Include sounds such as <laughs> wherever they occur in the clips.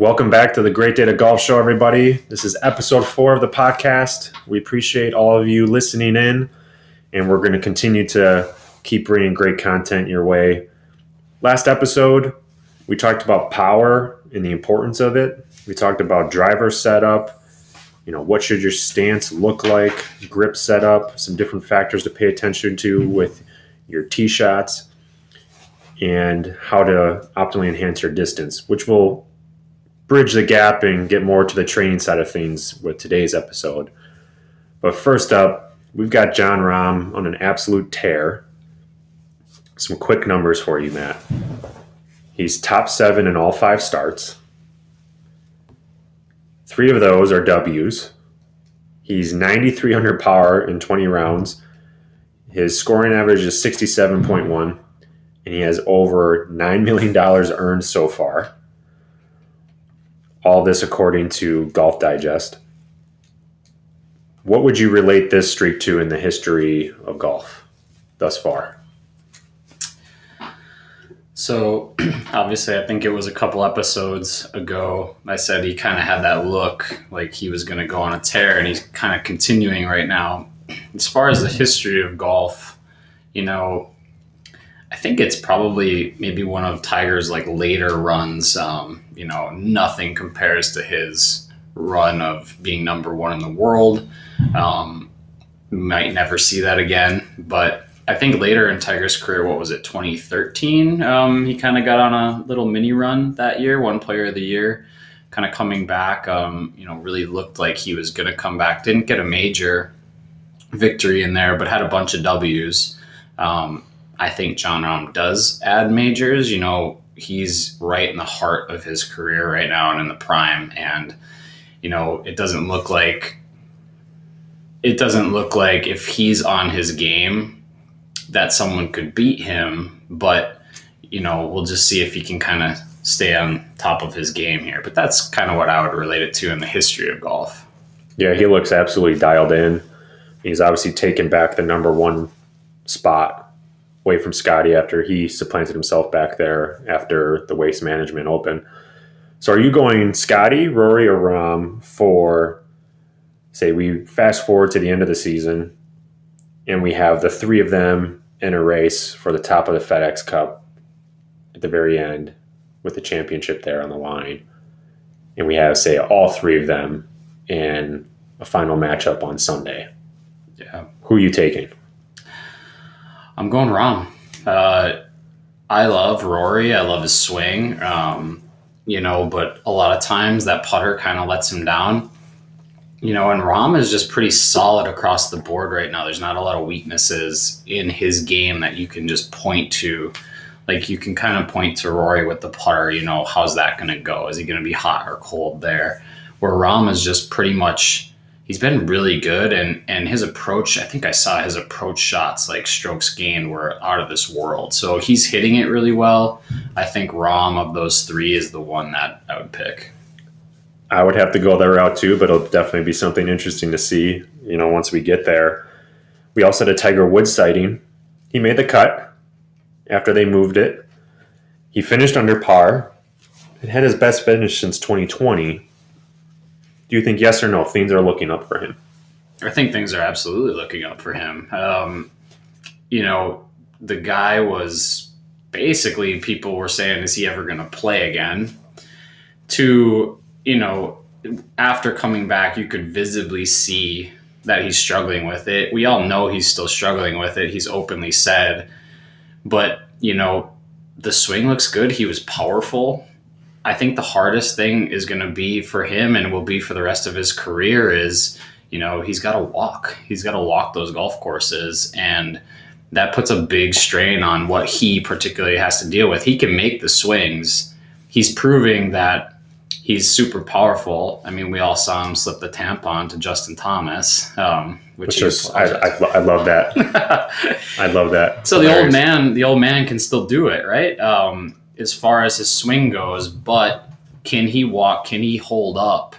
Welcome back to the Great Data Golf Show, everybody. This is episode four of the podcast. We appreciate all of you listening in, and we're going to continue to keep bringing great content your way. Last episode, we talked about power and the importance of it. We talked about driver setup, you know, what should your stance look like, grip setup, some different factors to pay attention to with your tee shots, and how to optimally enhance your distance, which will bridge the gap and get more to the training side of things with today's episode. But first up, we've got Jon Rahm on an absolute tear. Some quick numbers for you, Matt. He's top seven in all five starts. Three of those are W's. He's 9,300 power in 20 rounds. His scoring average is 67.1, and he has over $9 million earned so far. All this according to Golf Digest. What would you relate this streak to in the history of golf thus far? So, <clears throat> obviously, I think it was a couple episodes ago. I said he kind of had that look like he was going to go on a tear, and he's kind of continuing right now. As far as the history of golf, you know, I think it's probably maybe one of Tiger's like later runs. Um, you know, nothing compares to his run of being number one in the world. Um, might never see that again, but I think later in Tiger's career, what was it, 2013? Um, he kind of got on a little mini run that year, one player of the year, kind of coming back. Um, you know, really looked like he was going to come back. Didn't get a major victory in there, but had a bunch of W's. Um, I think Jon Rahm does add majors. You know, he's right in the heart of his career right now and in the prime. And, you know, it doesn't look like it doesn't look like if he's on his game that someone could beat him, but you know, we'll just see if he can kind of stay on top of his game here. But that's kind of what I would relate it to in the history of golf. Yeah, he looks absolutely dialed in. He's obviously taken back the number one spot away from Scotty after he supplanted himself back there after the Waste Management Open. So, are you going Scotty, Rory, or Rahm for? Say we fast forward to the end of the season, and we have the three of them in a race for the top of the FedEx Cup at the very end, with the championship there on the line, and we have say all three of them in a final matchup on Sunday. Yeah, who are you taking? I'm going Rahm. Uh, I love Rory. I love his swing. Um, you know, but a lot of times that putter kind of lets him down. You know, and Rahm is just pretty solid across the board right now. There's not a lot of weaknesses in his game that you can just point to. Like you can kind of point to Rory with the putter. You know, how's that going to go? Is he going to be hot or cold there? Where Rahm is just pretty much he's been really good and and his approach i think i saw his approach shots like strokes gained were out of this world. So he's hitting it really well. I think Rahm of those three is the one that i would pick. I would have to go that route too but it'll definitely be something interesting to see you know once we get there. We also had a tiger woods sighting. He made the cut after they moved it. He finished under par. And had his best finish since 2020 do you think yes or no things are looking up for him? I think things are absolutely looking up for him. Um, you know, the guy was basically people were saying, is he ever going to play again? To, you know, after coming back, you could visibly see that he's struggling with it. We all know he's still struggling with it. He's openly said, but, you know, the swing looks good. He was powerful. I think the hardest thing is going to be for him and will be for the rest of his career is, you know, he's got to walk. He's got to walk those golf courses. And that puts a big strain on what he particularly has to deal with. He can make the swings. He's proving that he's super powerful. I mean, we all saw him slip the tampon to Justin Thomas, um, which, which is I, I, I, love that. <laughs> I love that. So the old man, the old man can still do it, right? Um, as far as his swing goes, but can he walk? Can he hold up?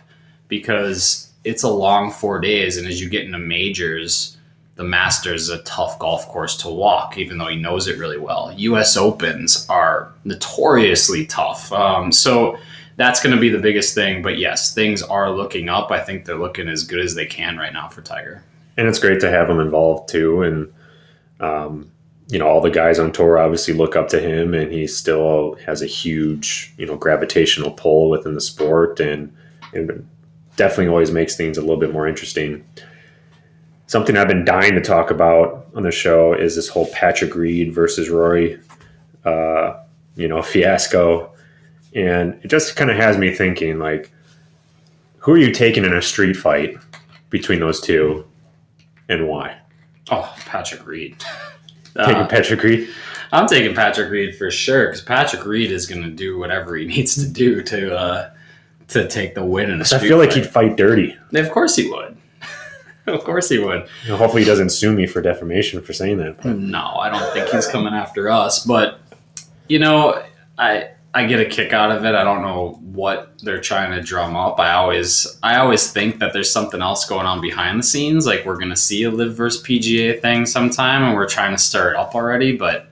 Because it's a long four days, and as you get into majors, the Masters is a tough golf course to walk, even though he knows it really well. U.S. Opens are notoriously tough. Um, so that's going to be the biggest thing. But yes, things are looking up. I think they're looking as good as they can right now for Tiger. And it's great to have him involved too. And, um, you know, all the guys on tour obviously look up to him, and he still has a huge, you know, gravitational pull within the sport, and, and definitely always makes things a little bit more interesting. Something I've been dying to talk about on the show is this whole Patrick Reed versus Rory, uh, you know, <laughs> fiasco, and it just kind of has me thinking, like, who are you taking in a street fight between those two, and why? Oh, Patrick Reed. <laughs> Taking Uh, Patrick Reed. I'm taking Patrick Reed for sure because Patrick Reed is going to do whatever he <laughs> needs to do to uh, to take the win in a I street I feel like he'd fight dirty. Of course he would. <laughs> of course he would. You know, hopefully, he doesn't sue me for defamation for saying that. But No, I don't think he's coming after us. But you know, I I get a kick out of it. I don't know what they're trying to drum up. I always I always think that there's something else going on behind the scenes. Like we're gonna see a LIV versus PGA thing sometime, and we're trying to stir it up already. But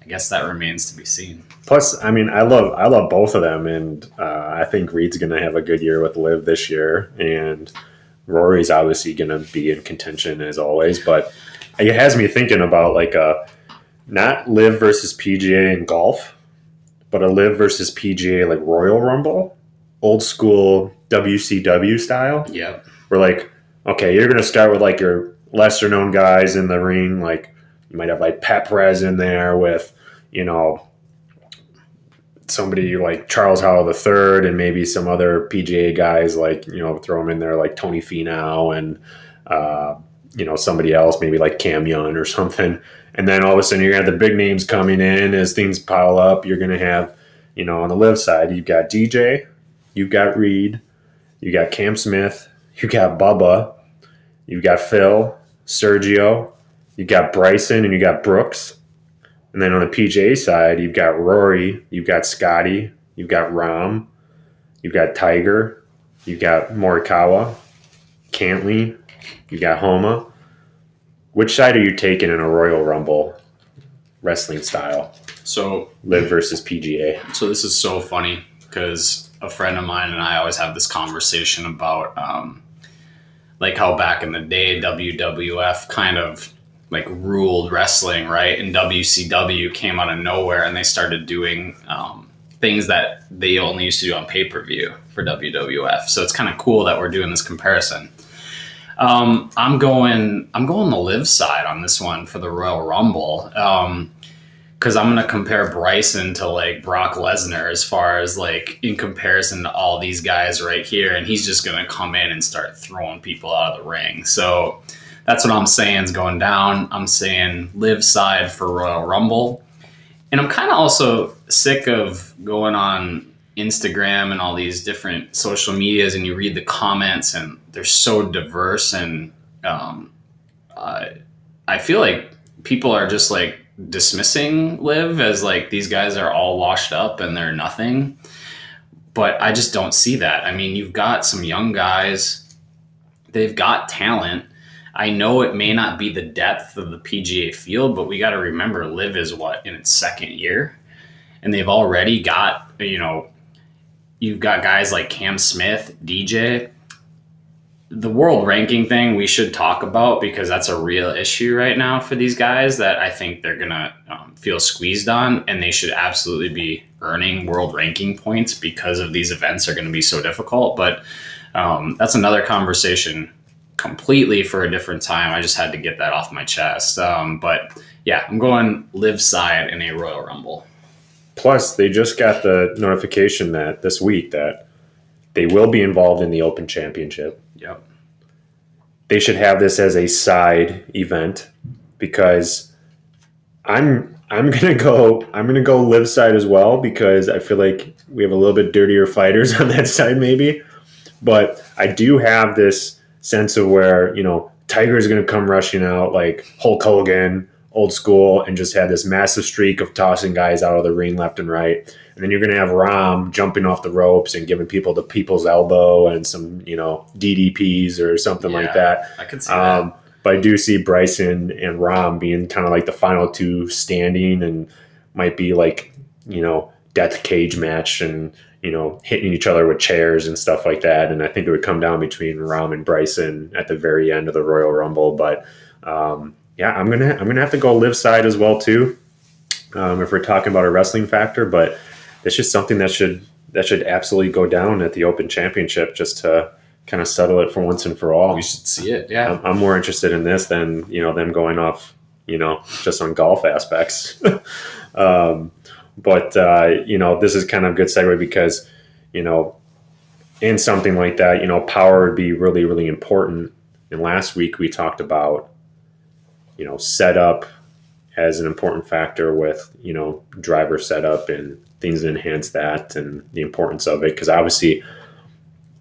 I guess that remains to be seen. plus, I mean, I love I love both of them, and uh, I think Reed's going to have a good year with LIV this year, and Rory's obviously going to be in contention as always. But it has me thinking about like a not LIV versus PGA in golf, but a LIV versus PGA like Royal Rumble, old school WCW style. Yeah. We're like, okay, you're gonna start with like your lesser known guys in the ring, like you might have like Pat Perez in there with, you know, somebody like Charles Howell the third and maybe some other PGA guys like, you know, throw them in there like Tony Finau and uh, you know, somebody else, maybe like Cam Young or something. And then all of a sudden you're gonna have the big names coming in as things pile up. You're gonna have, you know, on the LIV side, you've got DJ, you've got Reed, you got Cam Smith, you got Bubba, you got Phil, Sergio, you got Bryson, and you got Brooks. And then on the PGA side, you've got Rory, you've got Scotty, you've got Rahm, you've got Tiger, you've got Morikawa, Cantlay, you got Homa. Which side are you taking in a Royal Rumble wrestling style? So LIV versus PGA. So this is so funny because a friend of mine and I always have this conversation about um, like how back in the day WWF kind of like ruled wrestling, right? And WCW came out of nowhere and they started doing um, things that they only used to do on pay per view for WWF. So it's kind of cool that we're doing this comparison. Um, I'm going. I'm going the LIV side on this one for the Royal Rumble. Um, because I'm gonna compare Bryson to like Brock Lesnar as far as like in comparison to all these guys right here, and he's just gonna come in and start throwing people out of the ring. So that's what I'm saying is going down. I'm saying LIV side for Royal Rumble, and I'm kind of also sick of going on Instagram and all these different social medias, and you read the comments, and they're so diverse, and um, uh, I feel like people are just like dismissing LIV as like these guys are all washed up and they're nothing. But i just don't see that. I mean you've got some young guys. They've got talent. I know it may not be the depth of the pga field but we got to remember LIV is what in its second year? And they've already got you know you've got guys like cam smith dj the world ranking thing we should talk about because that's a real issue right now for these guys that I think they're gonna um, feel squeezed on, and they should absolutely be earning world ranking points because of these events are going to be so difficult. But um, that's another conversation completely for a different time. I just had to get that off my chest. Um, but yeah, I'm going LIV side in a Royal Rumble. Plus, they just got the notification that this week that they will be involved in the Open Championship. Yep. They should have this as a side event because I'm I'm <laughs> gonna go I'm gonna go LIV side as well because I feel like we have a little bit dirtier fighters <laughs> on that side maybe. But I do have this sense of where, you know, Tiger is gonna come rushing out like Hulk Hogan, old school, and just have this massive streak of tossing guys out of the ring left and right. And then you're going to have Rahm jumping off the ropes and giving people the people's elbow and some, you know, DDPs or something like that. I can see that. Um, but I do see Bryson and Rahm being kind of like the final two standing and might be like, you know, death cage match and, you know, hitting each other with chairs and stuff like that. And I think it would come down between Rahm and Bryson at the very end of the Royal Rumble. But um, yeah, I'm gonna I'm gonna have to go LIV side as well too. Um, if we're talking about a wrestling factor, but it's just something that should that should absolutely go down at the Open Championship just to kind of settle it for once and for all. We should see it. Yeah, I'm, I'm more interested in this than you know them going off you know just on golf aspects. <laughs> um, but uh, you know, this is kind of a good segue because you know, in something like that, you know, power would be really, really important. And last week we talked about you know setup as an important factor with you know driver setup and things that enhance that and the importance of it because obviously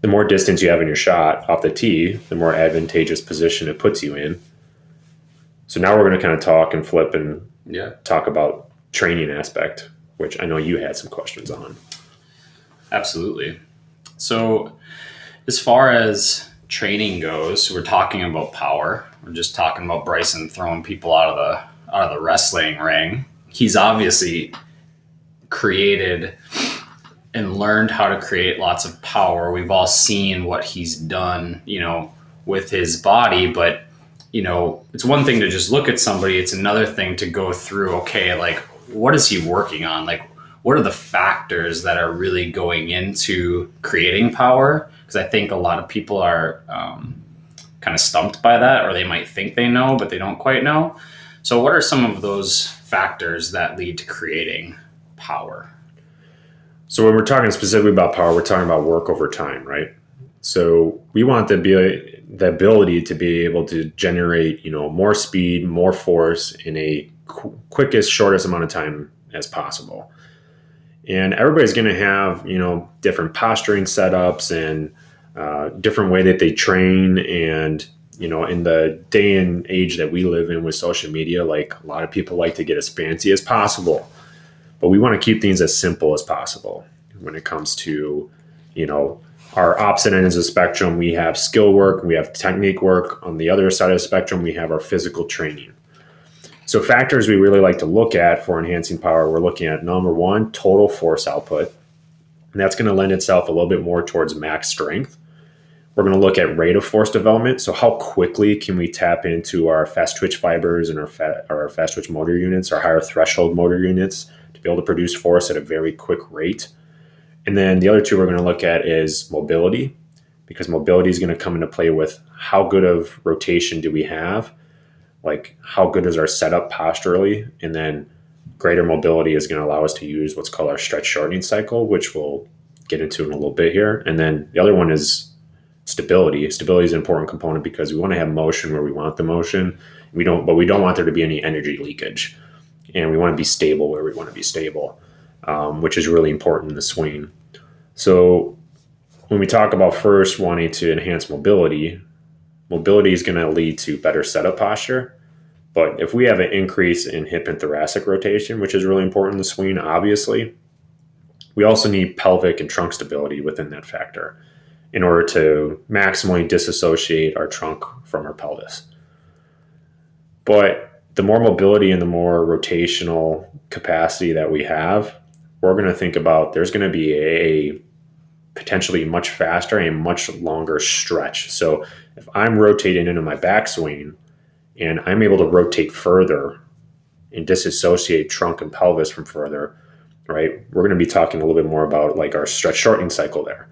the more distance you have in your shot off the tee the more advantageous position it puts you in so now we're going to kind of talk and flip and yeah talk about training aspect which I know you had some questions on. Absolutely. So, as far as training goes, we're talking about power. We're just talking about Bryson throwing people out of the out of the wrestling ring. He's obviously created and learned how to create lots of power. We've all seen what he's done, you know, with his body, but you know, it's one thing to just look at somebody, it's another thing to go through, okay, like what is he working on? Like, what are the factors that are really going into creating power? Because I think a lot of people are um, kind of stumped by that, or they might think they know, but they don't quite know. So, what are some of those factors that lead to creating power? So, when we're talking specifically about power, we're talking about work over time, right? So, we want the the ability to be able to generate, you know, more speed, more force in a qu- quickest, shortest amount of time as possible. And everybody's going to have, you know, different posturing setups and uh, different way that they train. And, you know, in the day and age that we live in with social media, like a lot of people like to get as fancy as possible. But we want to keep things as simple as possible when it comes to, you know, our opposite ends of the spectrum. We have skill work, we have technique work. On the other side of the spectrum, we have our physical training. So factors we really like to look at for enhancing power, we're looking at number one, total force output. And that's going to lend itself a little bit more towards max strength. We're going to look at rate of force development. So how quickly can we tap into our fast twitch fibers and our, fa- our fast twitch motor units, our higher threshold motor units to be able to produce force at a very quick rate. And then the other two we're going to look at is mobility, because mobility is going to come into play with how good of rotation do we have like how good is our setup posturally and then greater mobility is going to allow us to use what's called our stretch shortening cycle which we'll get into in a little bit here. And then the other one is stability. Stability is an important component because we want to have motion where we want the motion. We don't but we don't want there to be any energy leakage. And we want to be stable where we want to be stable um, which is really important in the swing. So when we talk about first wanting to enhance mobility mobility is going to lead to better setup posture. But if we have an increase in hip and thoracic rotation, which is really important in the swing, obviously, we also need pelvic and trunk stability within that factor in order to maximally disassociate our trunk from our pelvis. But the more mobility and the more rotational capacity that we have, we're going to think about there's going to be a potentially much faster and much longer stretch. So if I'm rotating into my backswing and I'm able to rotate further and disassociate trunk and pelvis from further, right? We're going to be talking a little bit more about like our stretch shortening cycle there.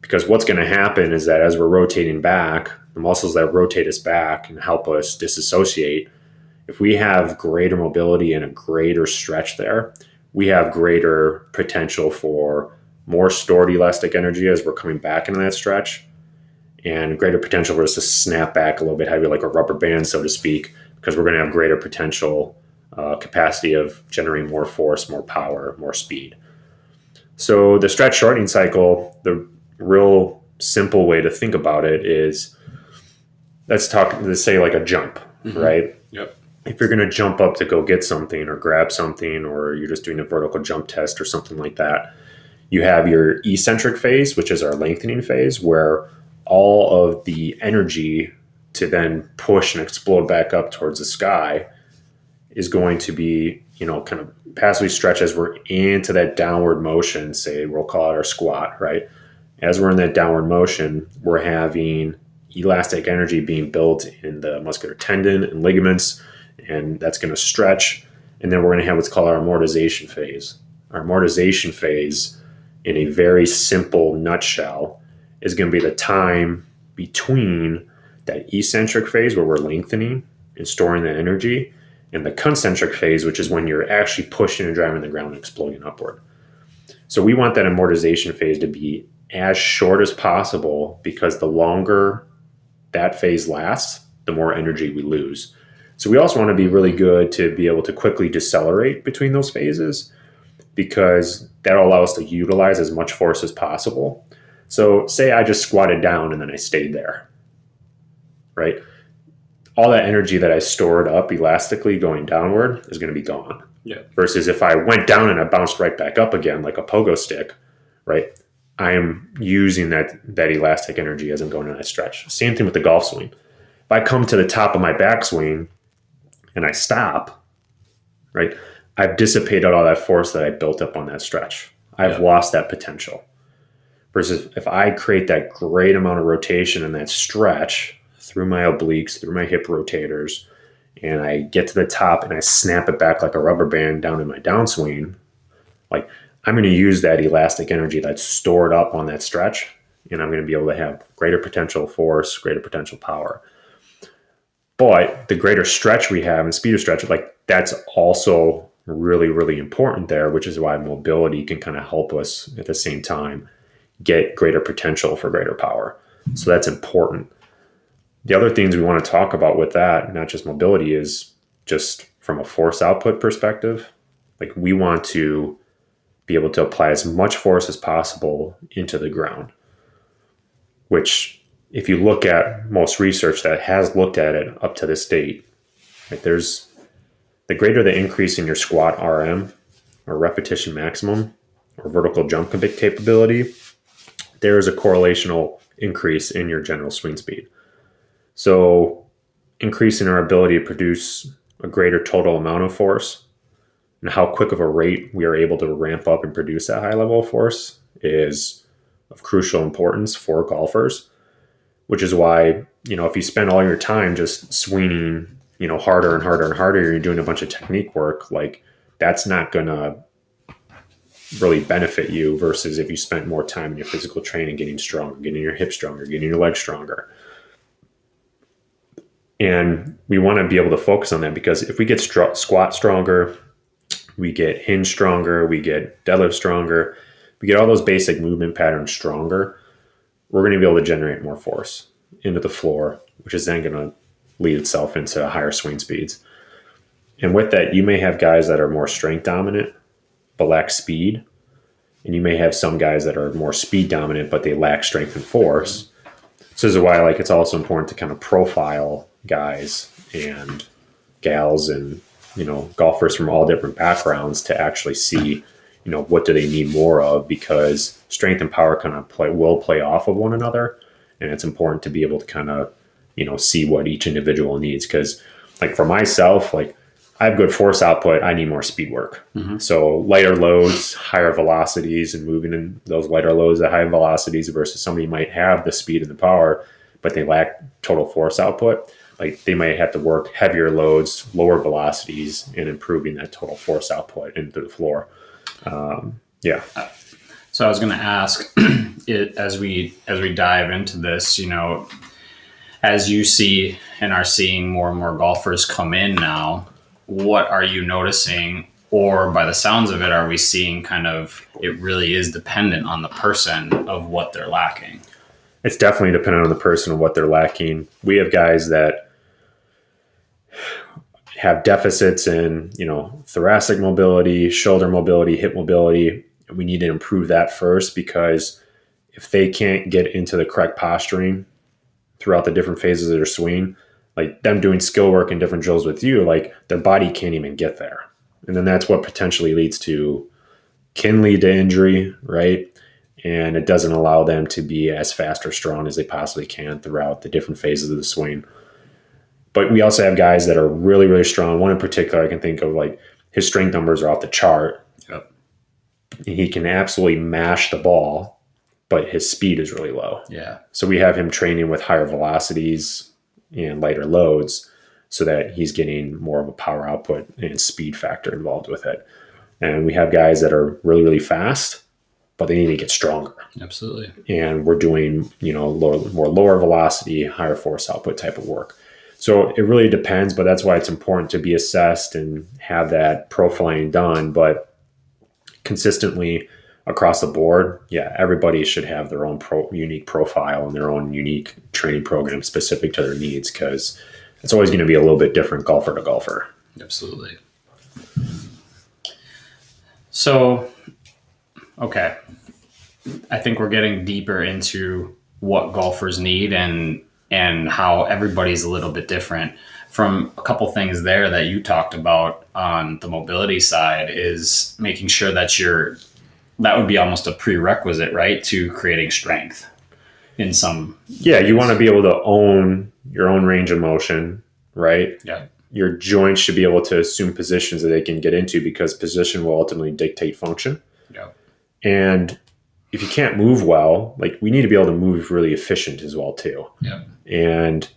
Because what's going to happen is that as we're rotating back, the muscles that rotate us back and help us disassociate, if we have greater mobility and a greater stretch there, we have greater potential for more stored elastic energy as we're coming back into that stretch and greater potential for us to snap back a little bit heavier, like a rubber band, so to speak, because we're going to have greater potential uh, capacity of generating more force, more power, more speed. So the stretch shortening cycle, the real simple way to think about it is let's talk let's say like a jump, mm-hmm. right? Yep. If you're going to jump up to go get something or grab something or you're just doing a vertical jump test or something like that, you have your eccentric phase, which is our lengthening phase where all of the energy to then push and explode back up towards the sky is going to be, you know, kind of passively stretch as we're into that downward motion, say we'll call it our squat, right? As we're in that downward motion, we're having elastic energy being built in the muscular tendon and ligaments, and that's going to stretch. And then we're going to have what's called our amortization phase. Our amortization phase, in a very simple nutshell, is going to be the time between that eccentric phase where we're lengthening and storing that energy and the concentric phase, which is when you're actually pushing and driving the ground and exploding upward. So we want that amortization phase to be as short as possible because the longer that phase lasts, the more energy we lose. So we also want to be really good to be able to quickly decelerate between those phases because that'll allow us to utilize as much force as possible. So say I just squatted down and then I stayed there, right? All that energy that I stored up elastically going downward is going to be gone. Yeah. Versus if I went down and I bounced right back up again like a pogo stick, right? I am using that that elastic energy as I'm going on that stretch. Same thing with the golf swing. If I come to the top of my backswing and I stop, right? I've dissipated all that force that I built up on that stretch. I've Yeah. lost that potential. Versus if I create that great amount of rotation in that stretch through my obliques, through my hip rotators, and I get to the top and I snap it back like a rubber band down in my downswing, like I'm going to use that elastic energy that's stored up on that stretch, and I'm going to be able to have greater potential force, greater potential power. But the greater stretch we have and speed of stretch, like that's also really, really important there, which is why mobility can kind of help us at the same time get greater potential for greater power. So that's important. The other things we want to talk about with that, not just mobility, is just from a force output perspective. Like we want to be able to apply as much force as possible into the ground, which, if you look at most research that has looked at it up to this date, there's the greater the increase in your squat RM or repetition maximum or vertical jump capability, there is a correlational increase in your general swing speed. So, increasing our ability to produce a greater total amount of force and how quick of a rate we are able to ramp up and produce that high level of force is of crucial importance for golfers, which is why, you know, if you spend all your time just swinging, you know, harder and harder and harder, you're doing a bunch of technique work, like that's not going to really benefit you versus if you spent more time in your physical training getting stronger, getting your hips stronger, getting your legs stronger. And we want to be able to focus on that because if we get squat stronger, we get hinge stronger, we get deadlift stronger, we get all those basic movement patterns stronger, we're going to be able to generate more force into the floor, which is then going to lead itself into higher swing speeds. And with that, you may have guys that are more strength dominant but lack speed, and you may have some guys that are more speed dominant but they lack strength and force. So this is why like it's also important to kind of profile guys and gals and you know golfers from all different backgrounds to actually see you know what do they need more of because strength and power kind of play will play off of one another and it's important to be able to kind of you know see what each individual needs because like for myself like i have good force output i need more speed work Mhm. so lighter loads higher velocities and moving in those lighter loads at high velocities versus somebody might have the speed and the power but they lack total force output like they might have to work heavier loads, lower velocities, and improving that total force output into the floor. Um, yeah, So I was going to ask, <clears throat> it, as we as we dive into this, you know, as you see and are seeing more and more golfers come in now, what are you noticing? Or by the sounds of it, are we seeing kind of it really is dependent on the person of what they're lacking? it's definitely dependent on the person and what they're lacking. We have guys that have deficits in, you know, thoracic mobility, shoulder mobility, hip mobility. We need to improve that first because if they can't get into the correct posturing throughout the different phases of their swing, like them doing skill work and different drills with you, like their body can't even get there. And then that's what potentially leads to can lead to injury, right? And it doesn't allow them to be as fast or strong as they possibly can throughout the different phases of the swing. But we also have guys that are really, really strong. One in particular I can think of, like his strength numbers are off the chart. Yep. He can absolutely mash the ball, but his speed is really low. Yeah. So we have him training with higher velocities and lighter loads so that he's getting more of a power output and speed factor involved with it. And we have guys that are really, really fast, but they need to get stronger. Absolutely. And we're doing, you know, lower, more lower velocity, higher force output type of work. So it really depends, but that's why it's important to be assessed and have that profiling done. But consistently across the board, yeah, everybody should have their own pro, unique profile and their own unique training program specific to their needs because it's always going to be a little bit different golfer to golfer. Absolutely. So, okay. I think we're getting deeper into what golfers need and and how everybody's a little bit different. From a couple things there that you talked about on the mobility side is making sure that you're that would be almost a prerequisite, right, to creating strength in some Yeah, you want to be able to own your own range of motion, right? Yeah. Your joints should be able to assume positions that they can get into because position will ultimately dictate function. Yeah. And if you can't move well, like we need to be able to move really efficient as well too. Yeah. And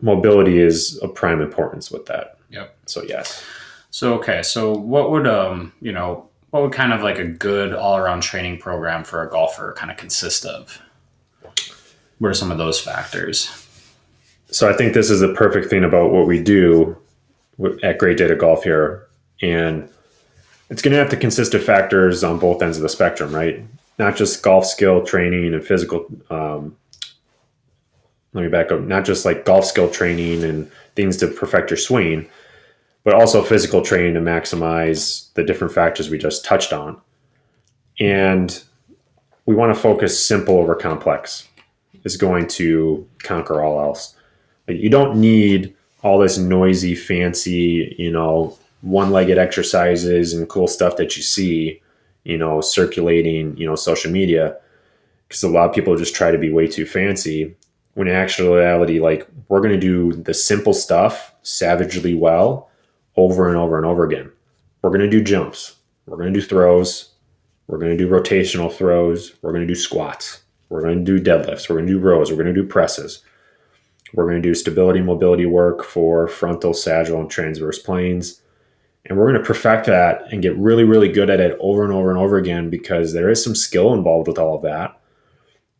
mobility is of prime importance with that. Yep. So yes. So okay, so what would um you know what would kind of like a good all around training program for a golfer kind of consist of? What are some of those factors? So I think this is the perfect thing about what we do at Great Data Golf here, and it's going to have to consist of factors on both ends of the spectrum, right? Not just golf skill training and physical. Um, let me back up. Not just like golf skill training and things to perfect your swing, but also physical training to maximize the different factors we just touched on. And we want to focus simple over complex is going to conquer all else. You don't need all this noisy, fancy, you know, one-legged exercises and cool stuff that you see, you know, circulating, you know, social media. Because a lot of people just try to be way too fancy. When in actuality, like we're to do the simple stuff savagely well over and over and over again. We're going to do jumps. We're going to do throws. We're going to do rotational throws. We're going to do squats. We're going to do deadlifts. We're going to do rows. We're going to do presses. We're going to do stability mobility work for frontal, sagittal, and transverse planes. And we're going to perfect that and get really, really good at it over and over and over again because there is some skill involved with all of that.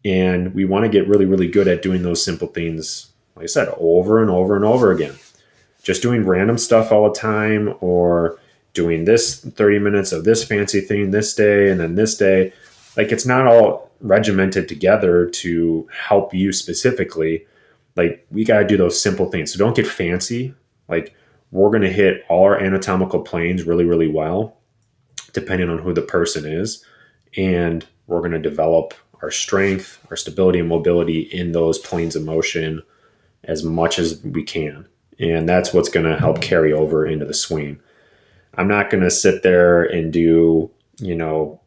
And we want to get really, really good at doing those simple things, like I said, over and over and over again. Just doing random stuff all the time or doing this 30 minutes of this fancy thing this day and then this day. Like it's not all regimented together to help you specifically. Like we got to do those simple things. So don't get fancy. Like we're going to hit all our anatomical planes really, really well, depending on who the person is. And we're going to develop our strength, our stability, and mobility in those planes of motion as much as we can. And that's what's going to help carry over into the swing. I'm not going to sit there and do, you know,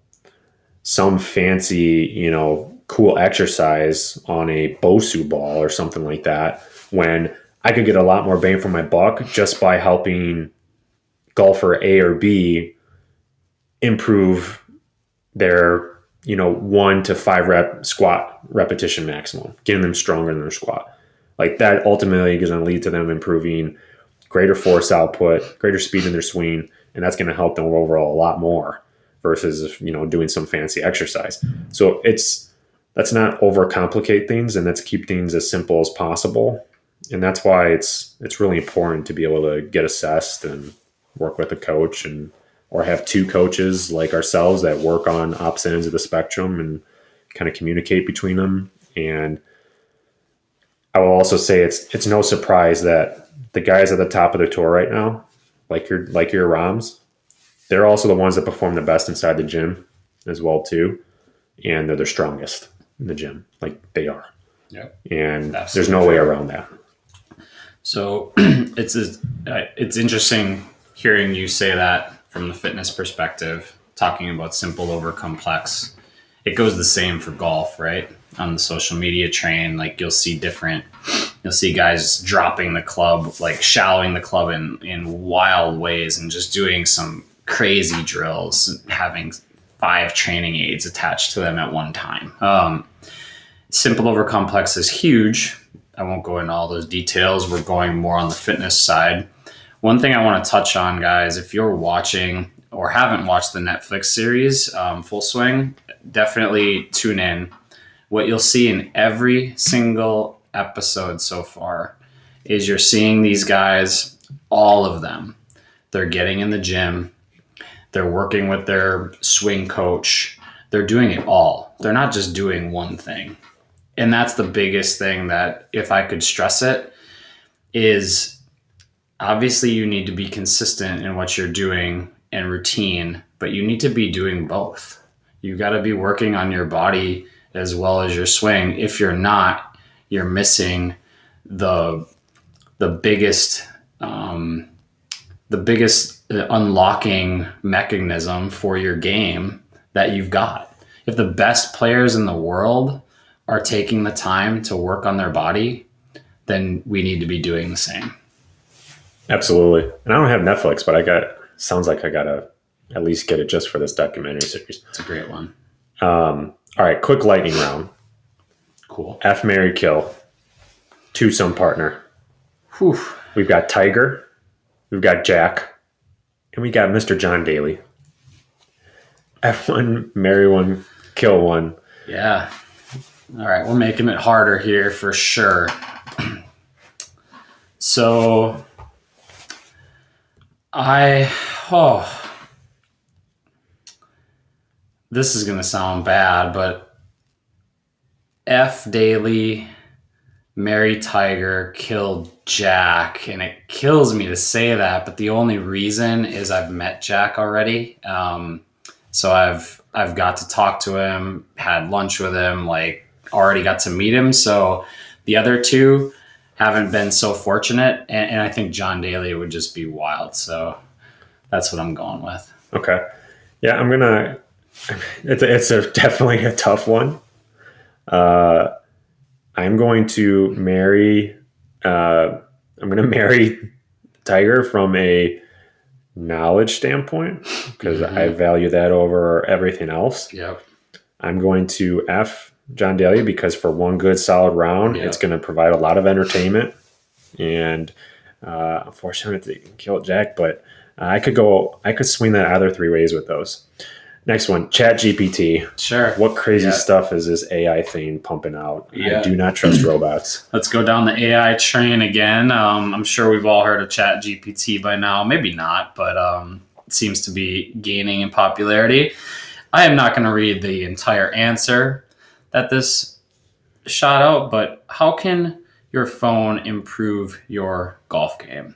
some fancy, you know, cool exercise on a Bosu ball or something like that when I could get a lot more bang for my buck just by helping golfer A or B improve their, you know, one to five rep squat repetition maximum, getting them stronger in their squat. Like that ultimately is going to lead to them improving greater force output, greater speed in their swing, and that's going to help them overall a lot more versus you know doing some fancy exercise. So it's let's not overcomplicate things and let's keep things as simple as possible. And that's why it's it's really important to be able to get assessed and work with a coach and or have two coaches like ourselves that work on opposite ends of the spectrum and kind of communicate between them. And I will also say it's it's no surprise that the guys at the top of the tour right now, like your like your Rahms, they're also the ones that perform the best inside the gym as well too, and they're the strongest in the gym, like they are. Yeah. And Absolutely. there's no way around that. So <clears throat> it's a, uh, it's interesting hearing you say that from the fitness perspective, talking about simple over complex. It goes the same for golf, right? On the social media train, like you'll see different you'll see guys dropping the club, like shallowing the club in in wild ways, and just doing some crazy drills, having five training aids attached to them at one time. Um, simple over complex is huge. I won't go into all those details. We're going more on the fitness side. One thing I want to touch on, guys, if you're watching or haven't watched the Netflix series um, Full Swing, definitely tune in. What you'll see in every single episode so far is you're seeing these guys, all of them. They're getting in the gym, they're working with their swing coach, they're doing it all. They're not just doing one thing. And that's the biggest thing that, if I could stress it, is obviously you need to be consistent in what you're doing and routine, but you need to be doing both. You got to be working on your body as well as your swing. If you're not, you're missing the the biggest um, the biggest unlocking mechanism for your game that you've got. If the best players in the world are taking the time to work on their body, then we need to be doing the same. Absolutely. And I don't have Netflix, but I got sounds like I gotta at least get it just for this documentary series. It's a great one. Um, all right, quick lightning round. Cool. F Mary Kill. Twosome partner. Whew. We've got Tiger, we've got Jack, and we got Mr. John Daly. F1, marry one, kill one. Yeah. All right, we're making it harder here for sure. <clears throat> so I oh this is gonna sound bad, but F Daly, marry Tiger killed Jack, and it kills me to say that, but the only reason is I've met Jack already. Um, so I've I've got to talk to him, had lunch with him, like already got to meet him. So the other two haven't been so fortunate, and, and I think John Daly would just be wild. So that's what I'm going with. Okay. Yeah, I'm gonna. It's a, it's a definitely a tough one. Uh, I'm going to marry. Uh, I'm going <laughs> to marry Tiger from a knowledge standpoint because Mhm. I value that over everything else. Yep. I'm going to F John Daly because for one good solid round, Yeah. it's going to provide a lot of entertainment. And uh, unfortunately, it killed Jack, but I could go, I could swing that either three ways with those. Next one, Chat GPT. Sure. What crazy Yeah. stuff is this AI thing pumping out? Yeah. I do not trust <clears throat> robots. Let's go down the AI train again. Um, I'm sure we've all heard of Chat GPT by now. Maybe not, but um, it seems to be gaining in popularity. I am not going to read the entire answer that this shot out, but how can your phone improve your golf game?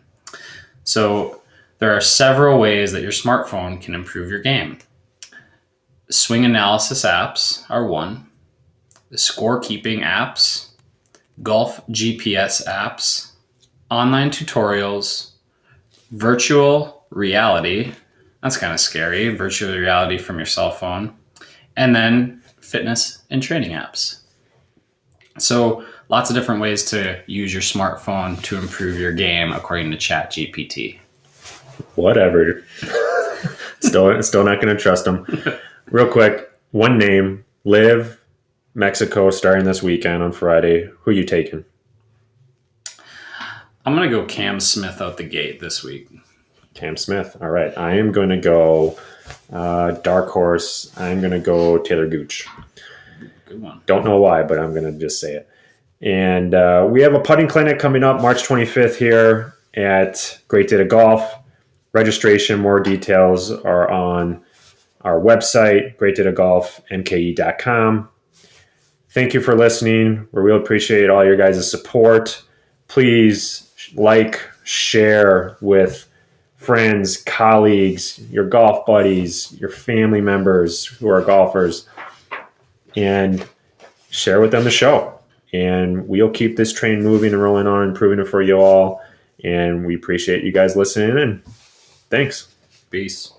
So, there are several ways that your smartphone can improve your game. Swing analysis apps are one, the scorekeeping apps, golf GPS apps, online tutorials, virtual reality. That's kind of scary, virtual reality from your cell phone, and then fitness and training apps. So, lots of different ways to use your smartphone to improve your game, according to ChatGPT. Whatever. <laughs> still, still not going to trust them. <laughs> Real quick, one name, LIV, Mexico, starting this weekend on Friday. Who you taking? I'm going to go Cam Smith out the gate this week. Cam Smith. All right. I am going to go uh, dark horse. I'm going to go Taylor Gooch. Good one. Don't know why, but I'm going to just say it. And uh, we have a putting clinic coming up March 25th here at Great Data Golf. Registration, more details are on our website, greatdatagolfmke.com. Thank you for listening. We really appreciate all your guys' support. Please like, share with friends, colleagues, your golf buddies, your family members who are golfers, and share with them the show. And we'll keep this train moving and rolling on, improving it for you all. And we appreciate you guys listening in. Thanks. Peace.